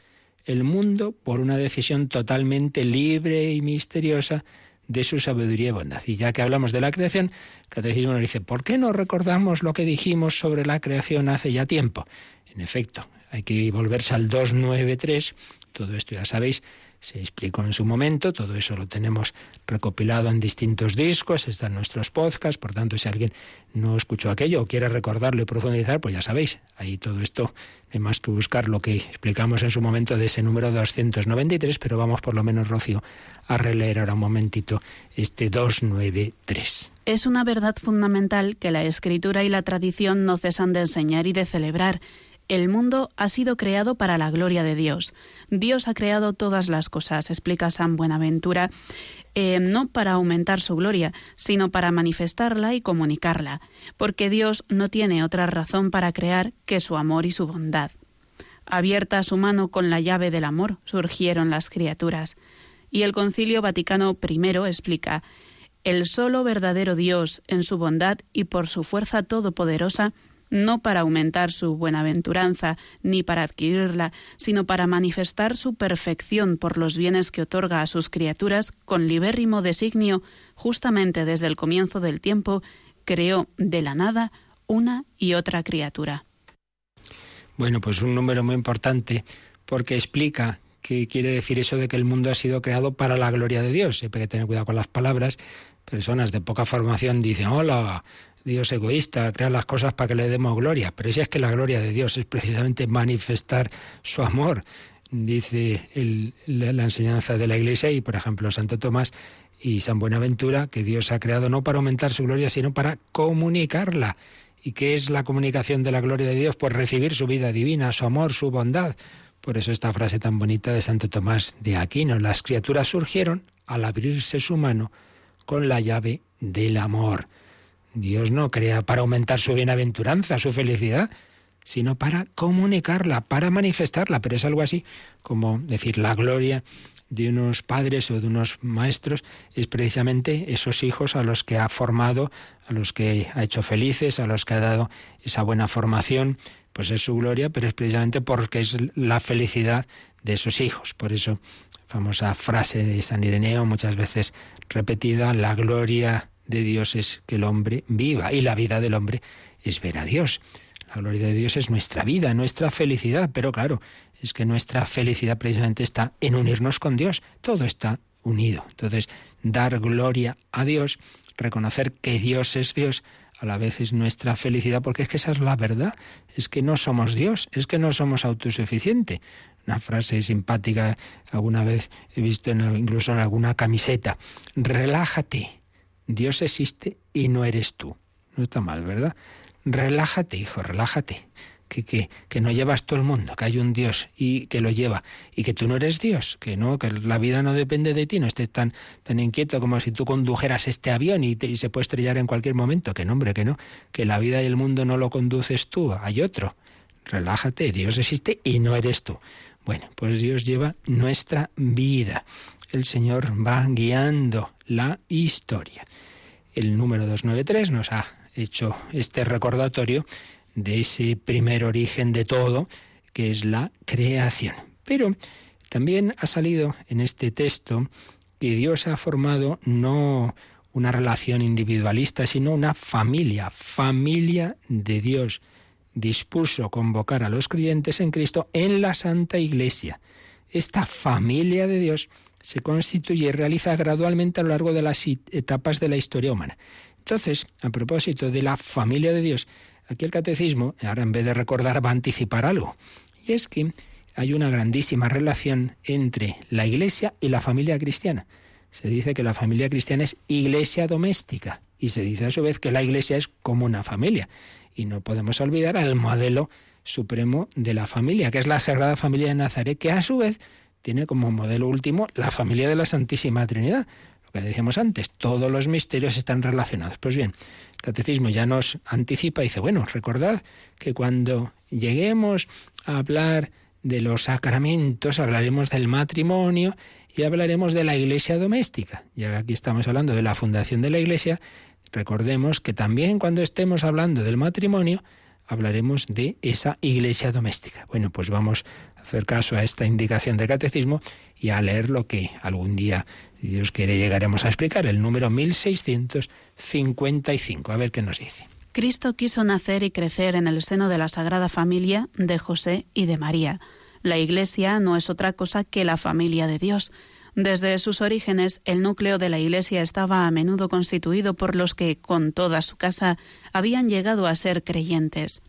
el mundo por una decisión totalmente libre y misteriosa de su sabiduría y bondad. Y ya que hablamos de la creación, el Catecismo nos dice, ¿por qué no recordamos lo que dijimos sobre la creación hace ya tiempo? En efecto, hay que volverse al 293, todo esto ya sabéis, se explicó en su momento, todo eso lo tenemos recopilado en distintos discos, está en nuestros podcasts, por tanto si alguien no escuchó aquello o quiere recordarlo y profundizar, pues ya sabéis, ahí todo esto hay más que buscar lo que explicamos en su momento de ese número 293, pero vamos por lo menos, Rocío, a releer ahora un momentito este 293. Es una verdad fundamental que la escritura y la tradición no cesan de enseñar y de celebrar el mundo ha sido creado para la gloria de Dios. Dios ha creado todas las cosas, explica San Buenaventura, eh, no para aumentar su gloria, sino para manifestarla y comunicarla, porque Dios no tiene otra razón para crear que su amor y su bondad. Abierta su mano con la llave del amor, surgieron las criaturas. Y el Concilio Vaticano I explica, el solo verdadero Dios, en su bondad y por su fuerza todopoderosa, no para aumentar su buenaventuranza ni para adquirirla, sino para manifestar su perfección por los bienes que otorga a sus criaturas con libérrimo designio, justamente desde el comienzo del tiempo, creó de la nada una y otra criatura. Bueno, pues un número muy importante porque explica qué quiere decir eso de que el mundo ha sido creado para la gloria de Dios. Siempre hay que tener cuidado con las palabras. Personas de poca formación dicen, hola, Dios egoísta, crea las cosas para que le demos gloria. Pero si es que la gloria de Dios es precisamente manifestar su amor, dice la, enseñanza de la Iglesia y, por ejemplo, Santo Tomás y San Buenaventura, que Dios ha creado no para aumentar su gloria, sino para comunicarla. ¿Y qué es la comunicación de la gloria de Dios? Pues recibir su vida divina, su amor, su bondad. Por eso esta frase tan bonita de Santo Tomás de Aquino, las criaturas surgieron al abrirse su mano con la llave del amor. Dios no crea para aumentar su bienaventuranza, su felicidad, sino para comunicarla, para manifestarla. Pero es algo así como decir la gloria de unos padres o de unos maestros es precisamente esos hijos a los que ha formado, a los que ha hecho felices, a los que ha dado esa buena formación, pues es su gloria, pero es precisamente porque es la felicidad de esos hijos. Por eso, famosa frase de San Ireneo, muchas veces repetida, la gloria de Dios es que el hombre viva y la vida del hombre es ver a Dios. La gloria de Dios es nuestra vida, nuestra felicidad, pero claro, es que nuestra felicidad precisamente está en unirnos con Dios. Todo está unido. Entonces, dar gloria a Dios, reconocer que Dios es Dios, a la vez es nuestra felicidad, porque es que esa es la verdad, es que no somos Dios, es que no somos autosuficientes. Una frase simpática alguna vez he visto incluso en alguna camiseta. Relájate, Dios existe y no eres tú. No está mal, ¿verdad? Relájate, hijo, relájate. que, que, que, no llevas todo el mundo, que hay un Dios y que lo lleva, y que tú no eres Dios, que no, que la vida no depende de ti, no estés tan, tan inquieto como si tú condujeras este avión y, y se puede estrellar en cualquier momento, que no, hombre, que no, que la vida y el mundo no lo conduces tú, hay otro. Relájate, Dios existe y no eres tú. Bueno, pues Dios lleva nuestra vida. El Señor va guiando la historia. El número 293 nos ha hecho este recordatorio de ese primer origen de todo, que es la creación. Pero también ha salido en este texto que Dios ha formado no una relación individualista, sino una familia, familia de Dios. Dispuso convocar a los creyentes en Cristo en la Santa Iglesia. Esta familia de Dios se constituye y realiza gradualmente a lo largo de las etapas de la historia humana. Entonces, a propósito de la familia de Dios, aquí el catecismo, ahora en vez de recordar, va a anticipar algo. Y es que hay una grandísima relación entre la Iglesia y la familia cristiana. Se dice que la familia cristiana es iglesia doméstica y se dice a su vez que la Iglesia es como una familia. Y no podemos olvidar al modelo supremo de la familia, que es la Sagrada Familia de Nazaret, que a su vez tiene como modelo último la familia de la Santísima Trinidad. Lo que decíamos antes, todos los misterios están relacionados. Pues bien, el catecismo ya nos anticipa y dice, bueno, recordad que cuando lleguemos a hablar de los sacramentos, hablaremos del matrimonio y hablaremos de la iglesia doméstica. Ya aquí estamos hablando de la fundación de la iglesia, recordemos que también cuando estemos hablando del matrimonio, hablaremos de esa iglesia doméstica. Bueno, pues vamos hacer caso a esta indicación del catecismo y a leer lo que algún día, Dios quiere, llegaremos a explicar, el número 1655. A ver qué nos dice. Cristo quiso nacer y crecer en el seno de la Sagrada Familia de José y de María. La Iglesia no es otra cosa que la familia de Dios. Desde sus orígenes, el núcleo de la Iglesia estaba a menudo constituido por los que, con toda su casa, habían llegado a ser creyentes.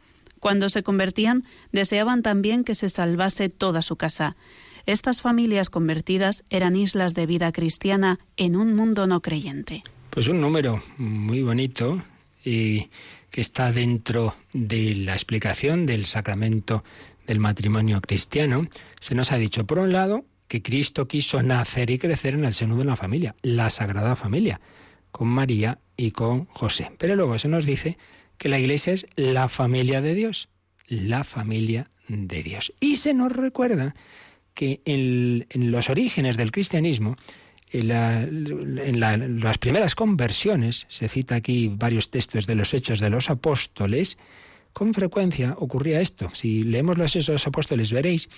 Cuando se convertían, deseaban también que se salvase toda su casa. Estas familias convertidas eran islas de vida cristiana en un mundo no creyente. Pues un número muy bonito y que está dentro de la explicación del sacramento del matrimonio cristiano. Se nos ha dicho, por un lado, que Cristo quiso nacer y crecer en el seno de una familia, la Sagrada Familia, con María y con José. Pero luego se nos dice que la Iglesia es la familia de Dios, la familia de Dios. Y se nos recuerda que en, los orígenes del cristianismo, en, las primeras conversiones, se cita aquí varios textos de los hechos de los apóstoles, con frecuencia ocurría esto. Si leemos los hechos de los apóstoles veréis,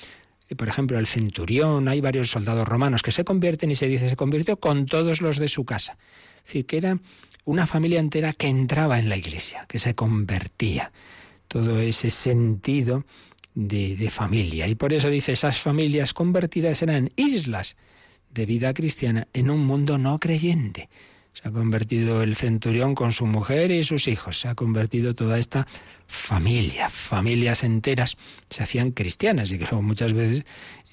por ejemplo, el centurión, hay varios soldados romanos que se convierten y se dice se convirtió con todos los de su casa. Es decir, que era una familia entera que entraba en la iglesia, que se convertía. Todo ese sentido de, familia. Y por eso dice, esas familias convertidas eran islas de vida cristiana en un mundo no creyente. Se ha convertido el centurión con su mujer y sus hijos. Se ha convertido toda esta familia. Familias enteras se hacían cristianas y que luego muchas veces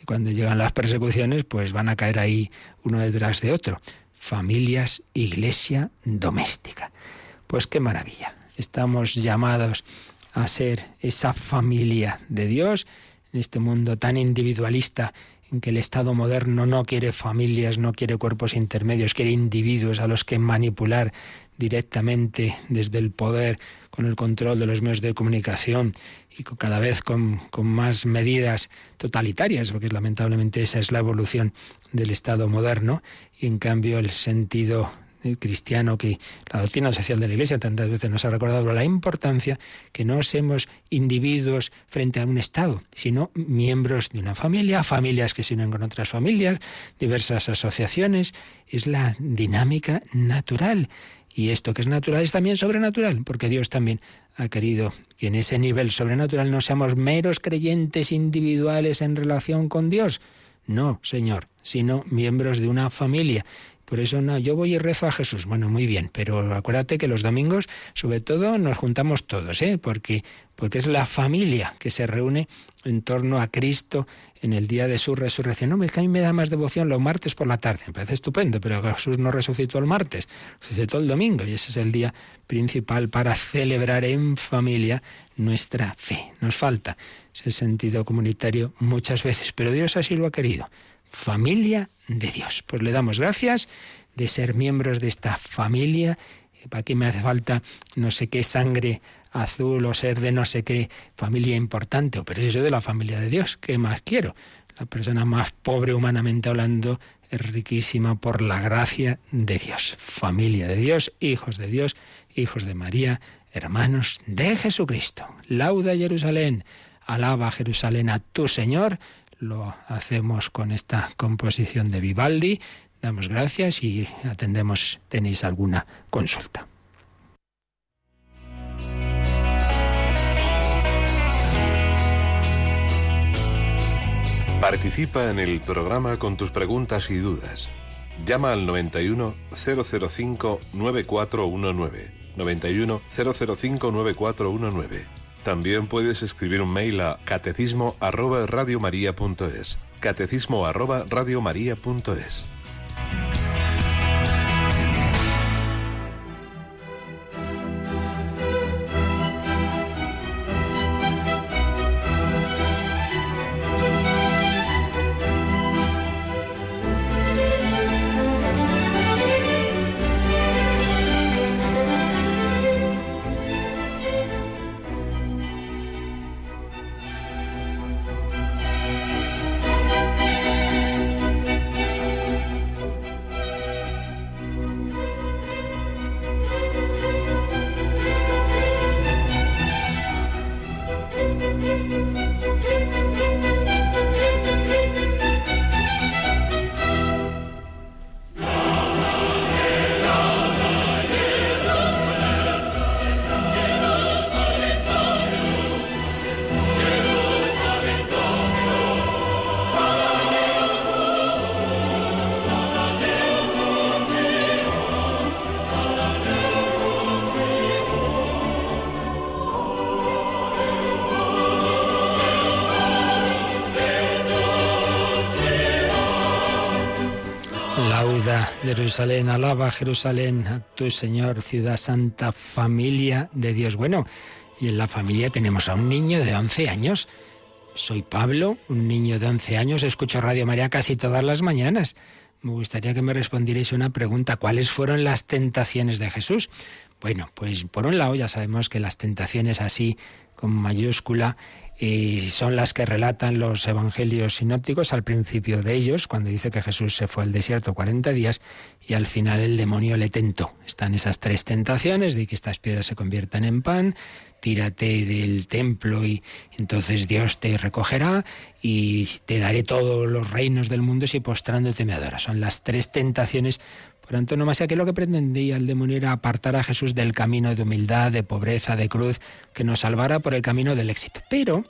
cuando llegan las persecuciones pues van a caer ahí uno detrás de otro. Familias, iglesia doméstica. Pues qué maravilla. Estamos llamados a ser esa familia de Dios en este mundo tan individualista en que el Estado moderno no quiere familias, no quiere cuerpos intermedios, quiere individuos a los que manipular directamente desde el poder, con el control de los medios de comunicación y cada vez con, más medidas totalitarias, porque lamentablemente esa es la evolución del Estado moderno, y en cambio el sentido cristiano que la doctrina social de la Iglesia tantas veces nos ha recordado la importancia que no seamos individuos frente a un Estado, sino miembros de una familia, familias que se unen con otras familias, diversas asociaciones. Es la dinámica natural. Y esto que es natural es también sobrenatural, porque Dios también ha querido que en ese nivel sobrenatural no seamos meros creyentes individuales en relación con Dios. No, Señor, sino miembros de una familia Por eso no, yo voy y rezo a Jesús. Bueno, muy bien, pero acuérdate que los domingos, sobre todo, nos juntamos todos, ¿eh? Porque, porque es la familia que se reúne en torno a Cristo en el día de su resurrección. No, es que a mí me da más devoción los martes por la tarde. Me parece estupendo, pero Jesús no resucitó el martes, resucitó el domingo y ese es el día principal para celebrar en familia nuestra fe. Nos falta ese sentido comunitario muchas veces, pero Dios así lo ha querido. Familia de Dios. Pues le damos gracias de ser miembros de esta familia. ¿Para qué me hace falta no sé qué sangre azul o ser de no sé qué familia importante, pero si soy de la familia de Dios, ¿qué más quiero? La persona más pobre humanamente hablando es riquísima por la gracia de Dios. Familia de Dios, hijos de Dios, hijos de María, hermanos de Jesucristo. Lauda Jerusalén, alaba Jerusalén a tu Señor. Lo hacemos con esta composición de Vivaldi. Damos gracias y atendemos, tenéis alguna consulta. Participa en el programa con tus preguntas y dudas. Llama al 91 005 9419. 91 005 9419. También puedes escribir un mail a catecismo arroba radiomaria.es. Catecismo arroba. Jerusalén, alaba Jerusalén a tu Señor, ciudad santa, familia de Dios. Bueno, y en la familia tenemos a un niño de 11 años. Soy Pablo, un niño de 11 años, escucho Radio María casi todas las mañanas. Me gustaría que me respondierais una pregunta. ¿Cuáles fueron las tentaciones de Jesús? Bueno, pues por un lado ya sabemos que las tentaciones así con mayúscula y son las que relatan los evangelios sinópticos al principio de ellos, cuando dice que Jesús se fue al desierto 40 días y al final el demonio le tentó. Están esas tres tentaciones de que estas piedras se conviertan en pan, tírate del templo y entonces Dios te recogerá y te daré todos los reinos del mundo si postrándote me adoras. Son las tres tentaciones antonomasia que lo que pretendía el demonio era apartar a Jesús del camino de humildad, de pobreza, de cruz, que nos salvara por el camino del éxito. Pero,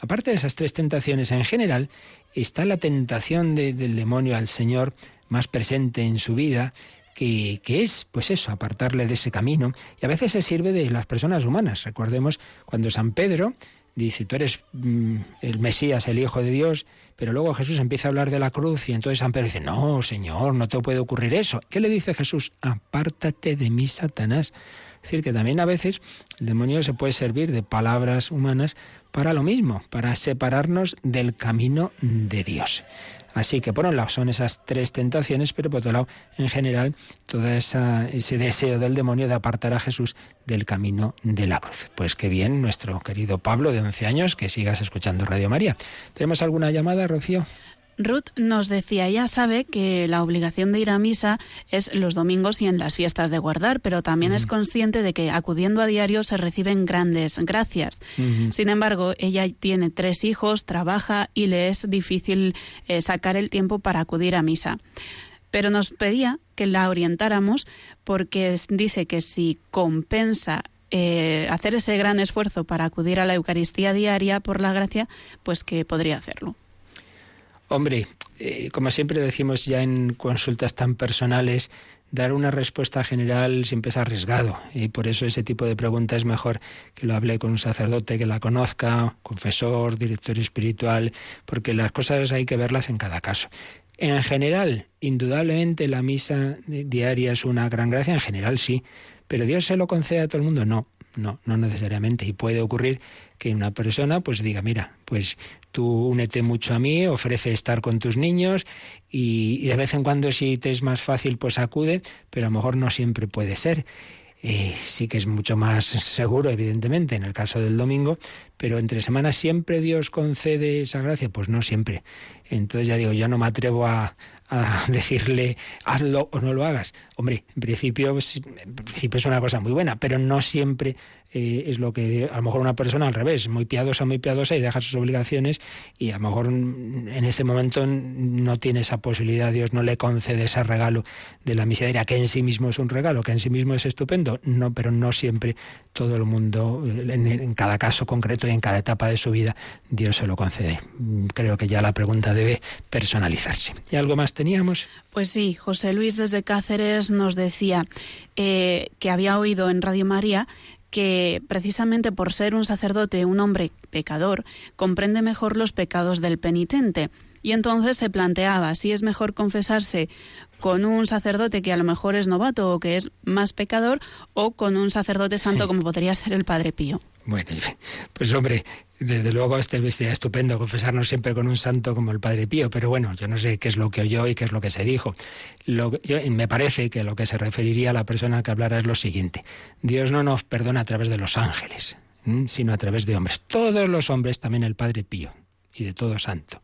aparte de esas tres tentaciones en general, está la tentación del demonio al Señor más presente en su vida, que, es, pues eso, apartarle de ese camino. Y a veces se sirve de las personas humanas. Recordemos cuando San Pedro dice, tú eres mm, el Mesías, el Hijo de Dios, pero luego Jesús empieza a hablar de la cruz y entonces San Pedro dice, no, Señor, no te puede ocurrir eso. ¿Qué le dice Jesús? Apártate de mí, Satanás. Es decir, que también a veces el demonio se puede servir de palabras humanas para lo mismo, para separarnos del camino de Dios. Así que por un lado son esas tres tentaciones, pero por otro lado, en general, todo ese deseo del demonio de apartar a Jesús del camino de la cruz. Pues qué bien, nuestro querido Pablo de 11 años, que sigas escuchando Radio María. ¿Tenemos alguna llamada, Rocío? Ruth nos decía, ya sabe que la obligación de ir a misa es los domingos y en las fiestas de guardar, pero también es consciente de que acudiendo a diario se reciben grandes gracias. Sin embargo, ella tiene tres hijos, trabaja y le es difícil eh, sacar el tiempo para acudir a misa. Pero nos pedía que la orientáramos porque dice que si compensa eh, hacer ese gran esfuerzo para acudir a la Eucaristía diaria por la gracia, pues que podría hacerlo. Hombre, eh, como siempre decimos ya en consultas tan personales, dar una respuesta general siempre es arriesgado y por eso ese tipo de pregunta es mejor que lo hable con un sacerdote que la conozca, confesor, director espiritual, porque las cosas hay que verlas en cada caso. En general, indudablemente la misa diaria es una gran gracia, en general sí, pero Dios se lo concede a todo el mundo, no, no, no necesariamente. Y puede ocurrir que una persona pues diga, mira, pues tú únete mucho a mí, ofrece estar con tus niños y, de vez en cuando si te es más fácil pues acude, pero a lo mejor no siempre puede ser. Eh, sí que es mucho más seguro, evidentemente, en el caso del domingo, pero entre semanas siempre Dios concede esa gracia, pues no siempre. Entonces ya digo, yo no me atrevo a, a decirle hazlo o no lo hagas. Hombre, en principio, en principio es una cosa muy buena, pero no siempre eh, es lo que a lo mejor una persona al revés, muy piadosa, muy piadosa y deja sus obligaciones y a lo mejor en ese momento no tiene esa posibilidad, Dios no le concede ese regalo de la miseria, que en sí mismo es un regalo, que en sí mismo es estupendo, no, pero no siempre todo el mundo, en, en cada caso concreto y en cada etapa de su vida, Dios se lo concede. Creo que ya la pregunta debe personalizarse. ¿Y algo más teníamos? Pues sí, José Luis desde Cáceres nos decía eh, que había oído en Radio María que precisamente por ser un sacerdote, un hombre pecador, comprende mejor los pecados del penitente. Y entonces se planteaba si es mejor confesarse con un sacerdote que a lo mejor es novato o que es más pecador o con un sacerdote santo como podría ser el Padre Pío. Bueno, pues hombre, desde luego este sería estupendo confesarnos siempre con un santo como el Padre Pío, pero bueno, yo no sé qué es lo que oyó y qué es lo que se dijo. Lo, yo, me parece que lo que se referiría a la persona que hablara es lo siguiente. Dios no nos perdona a través de los ángeles, sino a través de hombres. Todos los hombres, también el Padre Pío y de todo santo,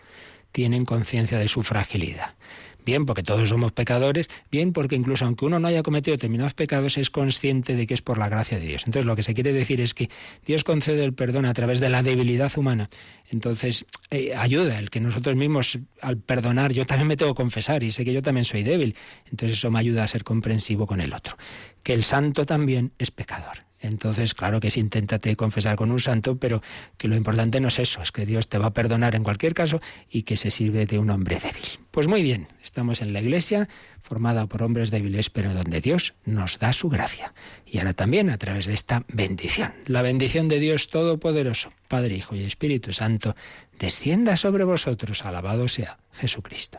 tienen conciencia de su fragilidad. Bien, porque todos somos pecadores, bien, porque incluso aunque uno no haya cometido determinados pecados, es consciente de que es por la gracia de Dios. Entonces, lo que se quiere decir es que Dios concede el perdón a través de la debilidad humana. Entonces, eh, ayuda el que nosotros mismos, al perdonar, yo también me tengo que confesar y sé que yo también soy débil. Entonces, eso me ayuda a ser comprensivo con el otro. Que el santo también es pecador. Entonces, claro que sí, inténtate confesar con un santo, pero que lo importante no es eso, es que Dios te va a perdonar en cualquier caso y que se sirve de un hombre débil. Pues muy bien, estamos en la iglesia formada por hombres débiles, pero donde Dios nos da su gracia. Y ahora también a través de esta bendición. La bendición de Dios Todopoderoso, Padre, Hijo y Espíritu Santo, descienda sobre vosotros. Alabado sea Jesucristo.